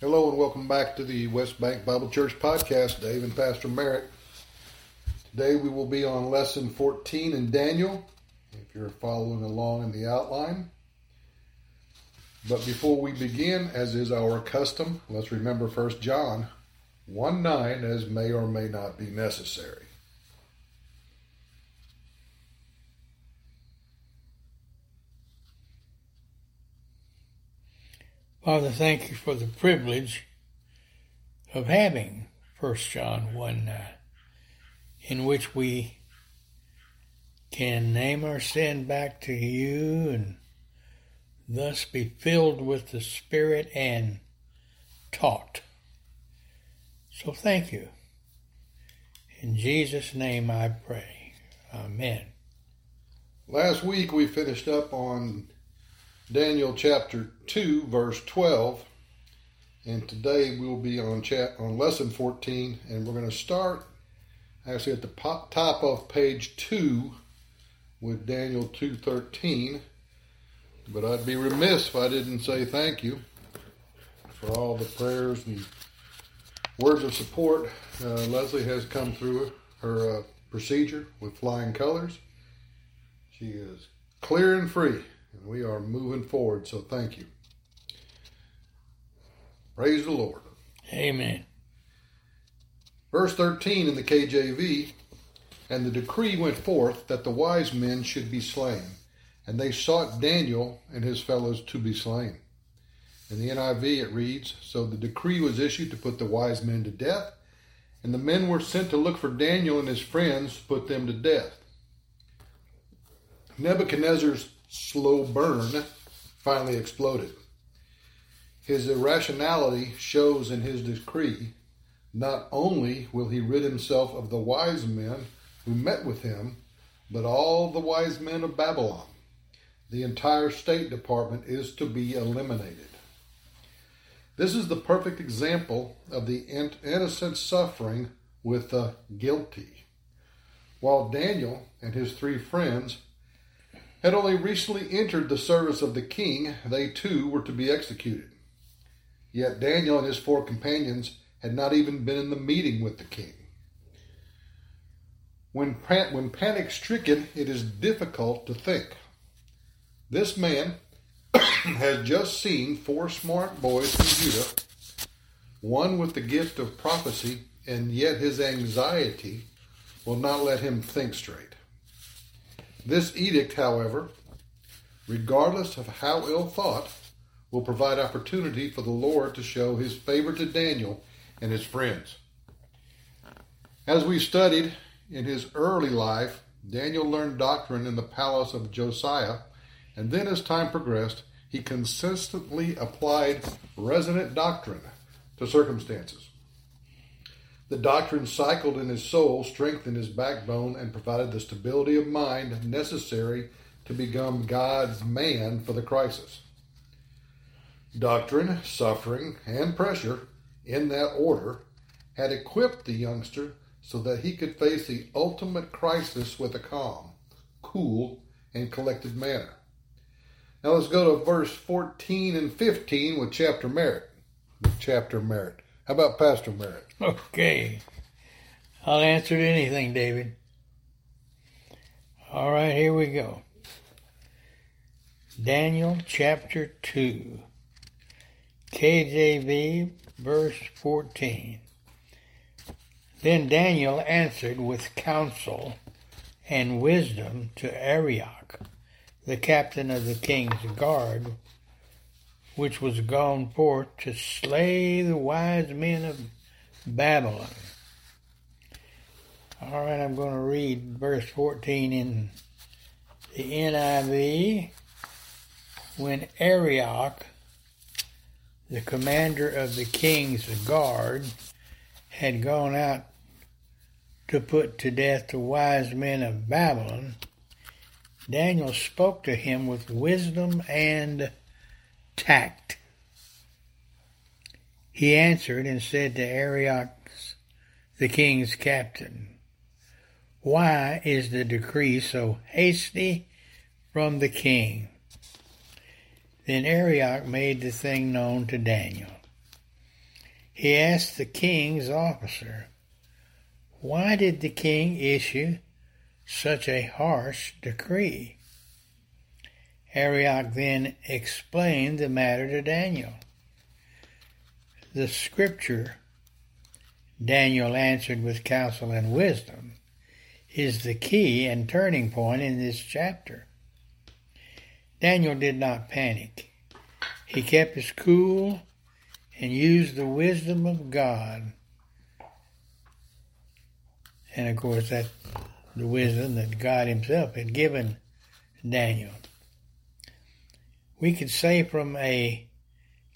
Hello and welcome back to the West Bank Bible Church podcast. Dave and Pastor Merritt. Today we will be on lesson 14 in Daniel, if you're following along in the outline. But before we begin, as is our custom, let's remember 1 John 1 9 as may or may not be necessary. Father, thank you for the privilege of having 1 John 1 9, in which we can name our sin back to you and thus be filled with the Spirit and taught. So thank you. In Jesus' name I pray. Amen. Last week we finished up on Daniel chapter 2, verse 12. And today we'll be on chat on lesson 14, and we're going to start actually at the top of page 2 with Daniel 2:13. But I'd be remiss if I didn't say thank you for all the prayers and words of support. Uh, Leslie has come through her uh, procedure with flying colors. She is clear and free and we are moving forward, so thank you. Praise the Lord. Amen. Verse 13 in the KJV And the decree went forth that the wise men should be slain, and they sought Daniel and his fellows to be slain. In the NIV it reads So the decree was issued to put the wise men to death, and the men were sent to look for Daniel and his friends to put them to death. Nebuchadnezzar's slow burn finally exploded. His irrationality shows in his decree. Not only will he rid himself of the wise men who met with him, but all the wise men of Babylon. The entire State Department is to be eliminated. This is the perfect example of the innocent suffering with the guilty. While Daniel and his three friends had only recently entered the service of the king, they too were to be executed. Yet Daniel and his four companions had not even been in the meeting with the king. When, when panic stricken, it is difficult to think. This man has just seen four smart boys from Judah, one with the gift of prophecy, and yet his anxiety will not let him think straight. This edict, however, regardless of how ill thought, will provide opportunity for the Lord to show his favor to Daniel and his friends. As we studied in his early life, Daniel learned doctrine in the palace of Josiah, and then as time progressed, he consistently applied resident doctrine to circumstances. The doctrine cycled in his soul, strengthened his backbone, and provided the stability of mind necessary to become God's man for the crisis. Doctrine, suffering, and pressure, in that order, had equipped the youngster so that he could face the ultimate crisis with a calm, cool, and collected manner. Now let's go to verse 14 and 15 with chapter Merritt. With chapter Merritt. How about Pastor Merritt? Okay. I'll answer to anything, David. All right, here we go. Daniel chapter 2, KJV, verse 14. Then Daniel answered with counsel and wisdom to Arioch, the captain of the king's guard, which was gone forth to slay the wise men of Babylon. All right, I'm going to read verse 14 in the NIV. When Arioch, the commander of the king's guard, had gone out to put to death the wise men of Babylon, Daniel spoke to him with wisdom and tact. He answered and said to Arioch, the king's captain, Why is the decree so hasty from the king? Then Arioch made the thing known to Daniel. he asked the king's officer, Why did the king issue such a harsh decree? Arioch then explained the matter to Daniel. The scripture, Daniel answered with counsel and wisdom, is the key and turning point in this chapter. Daniel did not panic. He kept his cool and used the wisdom of God. And of course, that the wisdom that God Himself had given Daniel. We could say from a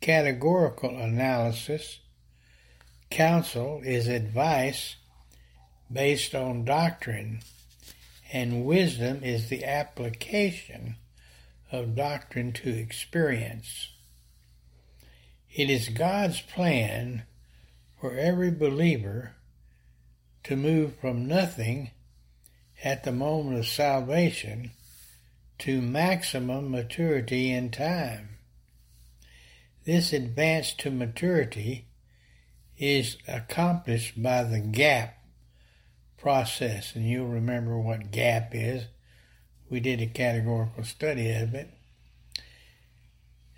categorical analysis, counsel is advice based on doctrine, and wisdom is the application of doctrine to experience. It is God's plan for every believer to move from nothing at the moment of salvation to maximum maturity in time. This advance to maturity is accomplished by the gap process, and you'll remember what gap is. We did a categorical study of it.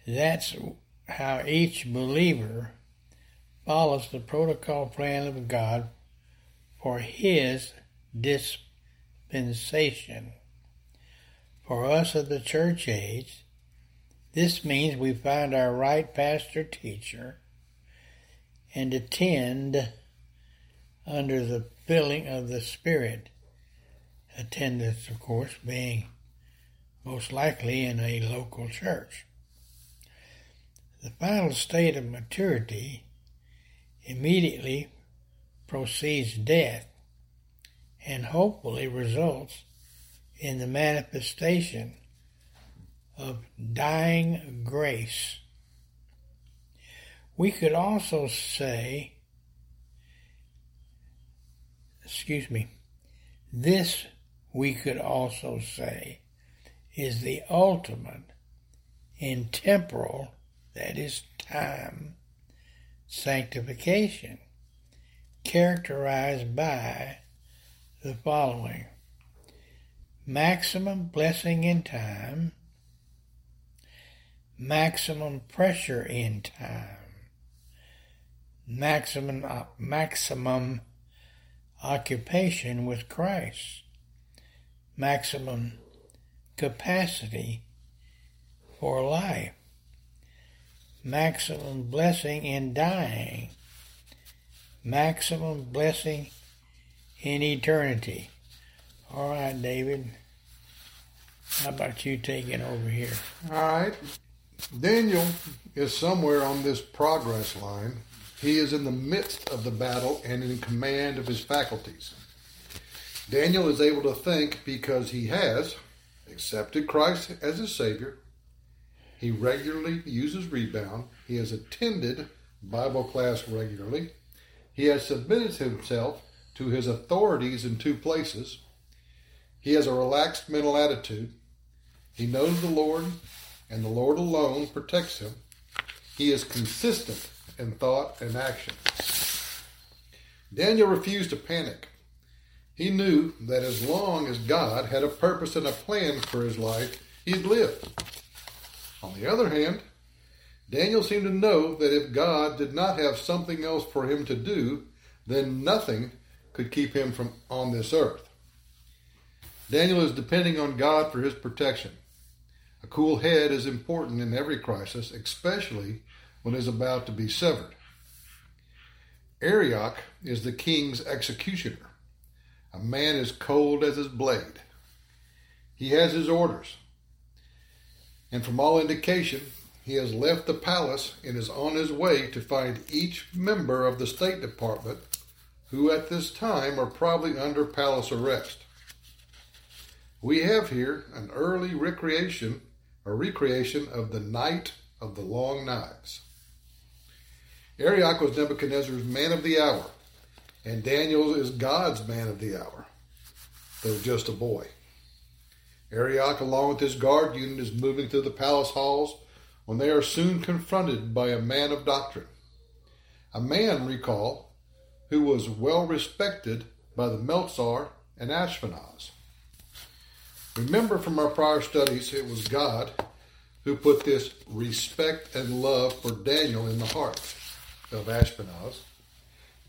That's how each believer follows the protocol plan of God for his dispensation. For us of the church age, this means we find our right pastor teacher and attend under the filling of the Spirit. Attendance, of course, being most likely in a local church. The final state of maturity immediately precedes death and hopefully results in the manifestation of dying grace. We could also say, excuse me, this we could also say is the ultimate in temporal that is time, sanctification, characterized by the following maximum blessing in time, maximum pressure in time, maximum, uh, maximum occupation with Christ, maximum capacity for life, maximum blessing in dying, maximum blessing in eternity. All right, David. How about you taking over here? All right. Daniel is somewhere on this progress line. He is in the midst of the battle and in command of his faculties. Daniel is able to think because he has accepted Christ as his Savior, he regularly uses rebound. He has attended Bible class regularly. He has submitted himself to his authorities in two places. He has a relaxed mental attitude. He knows the Lord, and the Lord alone protects him. He is consistent in thought and action. Daniel refused to panic. He knew that as long as God had a purpose and a plan for his life, he'd live. On the other hand, Daniel seemed to know that if God did not have something else for him to do, then nothing could keep him from on this earth. Daniel is depending on God for his protection. A cool head is important in every crisis, especially when it is about to be severed. Arioch is the king's executioner, a man as cold as his blade. He has his orders and from all indication, he has left the palace and is on his way to find each member of the State Department who at this time are probably under palace arrest. We have here an early recreation or recreation of the Night of the Long Knives. Arioch was Nebuchadnezzar's man of the hour, and Daniel is God's man of the hour, though just a boy. Arioch, along with his guard unit, is moving through the palace halls when they are soon confronted by a man of doctrine, a man, recall, who was well respected by the Melzar and Ashpenaz. Remember from our prior studies, it was God who put this respect and love for Daniel in the heart of Ashpenaz.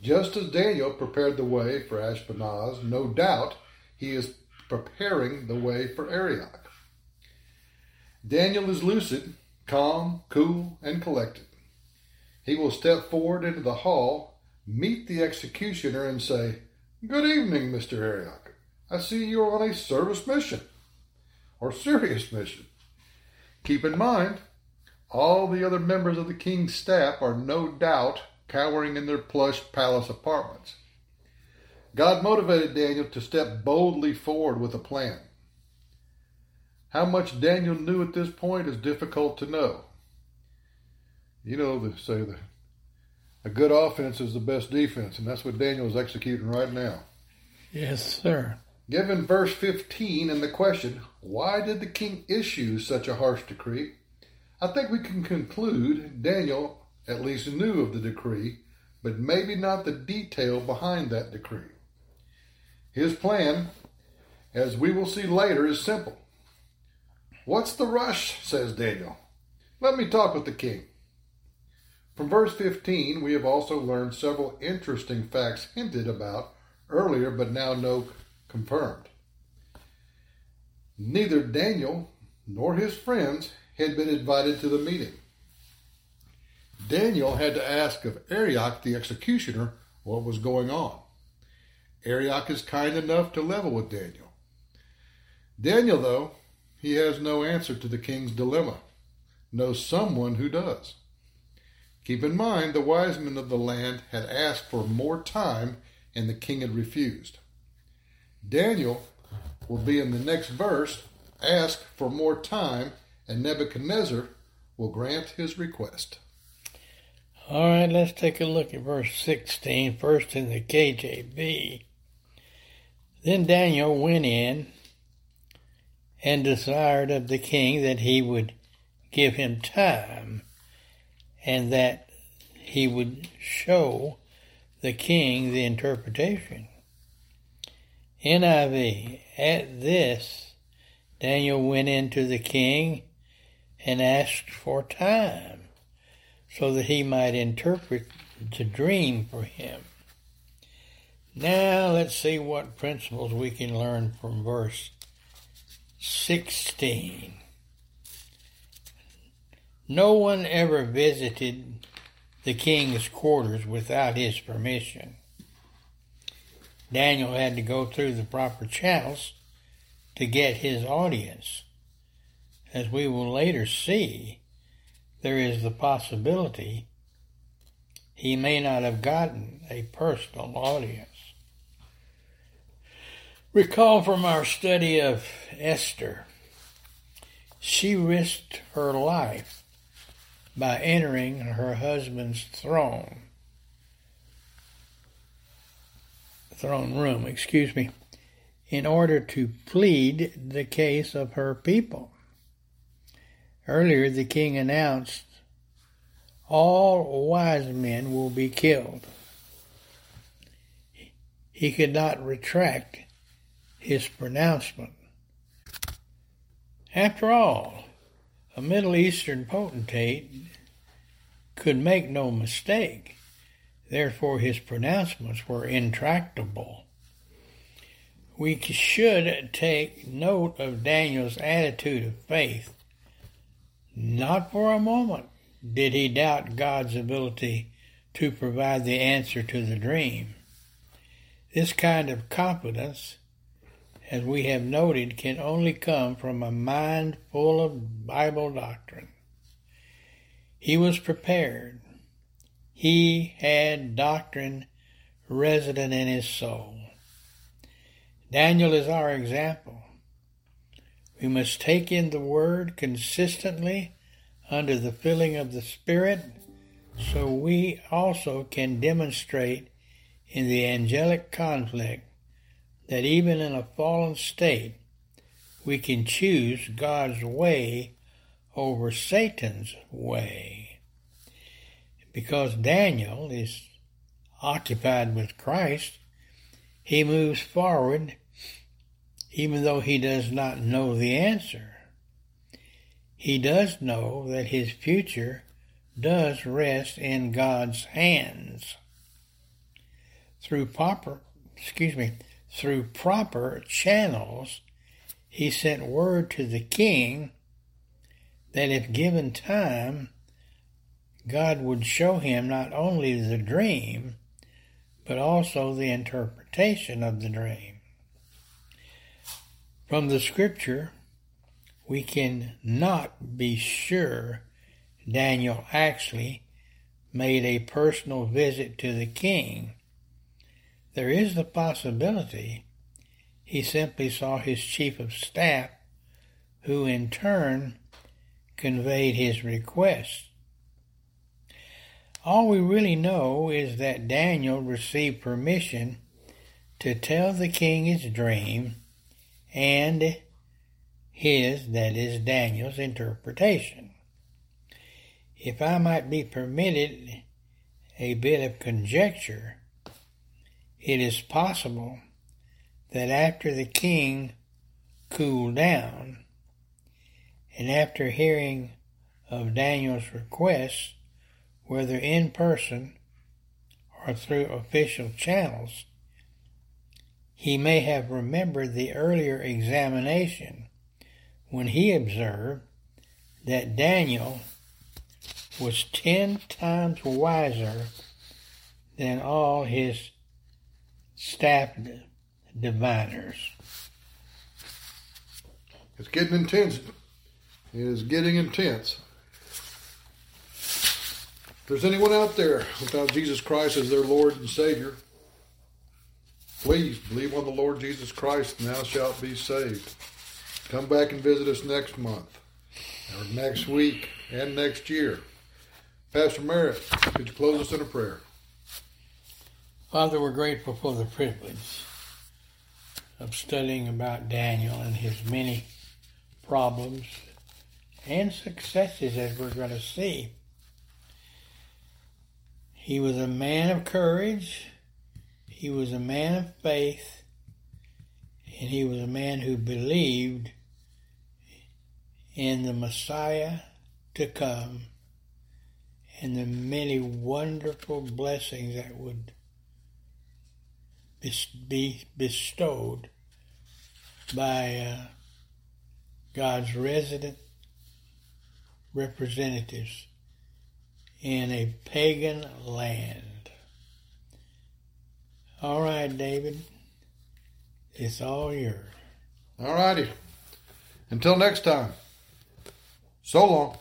Just as Daniel prepared the way for Ashpenaz, no doubt he is preparing the way for Arioch. Daniel is lucid, calm, cool, and collected. He will step forward into the hall, meet the executioner, and say, Good evening, Mr. Arioch. I see you are on a service mission or serious mission. Keep in mind, all the other members of the king's staff are no doubt cowering in their plush palace apartments. God motivated Daniel to step boldly forward with a plan. How much Daniel knew at this point is difficult to know. You know, they say that a good offense is the best defense, and that's what Daniel is executing right now. Yes, sir. Given verse 15 and the question, why did the king issue such a harsh decree? I think we can conclude Daniel at least knew of the decree, but maybe not the detail behind that decree. His plan, as we will see later, is simple. What's the rush? says Daniel. Let me talk with the king. From verse 15, we have also learned several interesting facts hinted about earlier, but now no confirmed. Neither Daniel nor his friends had been invited to the meeting. Daniel had to ask of Arioch the executioner what was going on. Arioch is kind enough to level with Daniel. Daniel, though, he has no answer to the king's dilemma, knows someone who does. Keep in mind, the wise men of the land had asked for more time and the king had refused. Daniel will be in the next verse, ask for more time, and Nebuchadnezzar will grant his request. All right, let's take a look at verse 16, first in the KJV. Then Daniel went in and desired of the king that he would give him time and that he would show the king the interpretation. NIV, at this, Daniel went into the king and asked for time so that he might interpret the dream for him. Now let's see what principles we can learn from verse 16. No one ever visited the king's quarters without his permission. Daniel had to go through the proper channels to get his audience. As we will later see, there is the possibility he may not have gotten a personal audience. Recall from our study of Esther, she risked her life by entering her husband's throne throne room, excuse me, in order to plead the case of her people. Earlier, the king announced all wise men will be killed. He could not retract his pronouncement. After all, a Middle Eastern potentate could make no mistake. Therefore, his pronouncements were intractable. We should take note of Daniel's attitude of faith. Not for a moment did he doubt God's ability to provide the answer to the dream. This kind of confidence, as we have noted, can only come from a mind full of Bible doctrine. He was prepared he had doctrine resident in his soul. Daniel is our example. We must take in the Word consistently under the filling of the Spirit so we also can demonstrate in the angelic conflict that even in a fallen state, we can choose God's way over Satan's way. Because Daniel is occupied with Christ, he moves forward even though he does not know the answer. He does know that his future does rest in God's hands. Through proper, excuse me, through proper channels, he sent word to the king that if given time, God would show him not only the dream, but also the interpretation of the dream. From the scripture, we can not be sure Daniel actually made a personal visit to the king. There is the possibility he simply saw his chief of staff, who in turn conveyed his request. All we really know is that Daniel received permission to tell the king his dream and his, that is, Daniel's interpretation. If I might be permitted a bit of conjecture, it is possible that after the king cooled down, and after hearing of Daniel's request, whether in person or through official channels, he may have remembered the earlier examination when he observed that Daniel was ten times wiser than all his staff diviners. It's getting intense. It is getting intense. There's anyone out there without Jesus Christ as their Lord and Savior, please believe on the Lord Jesus Christ, and thou shalt be saved. Come back and visit us next month, or next week, and next year. Pastor Merritt, could you close us in a prayer? Father, we're grateful for the privilege of studying about Daniel and his many problems and successes, as we're going to see. He was a man of courage, he was a man of faith, and he was a man who believed in the Messiah to come and the many wonderful blessings that would be bestowed by uh, God's resident representatives in a pagan land. All right, David, it's all yours. All righty. Until next time, so long.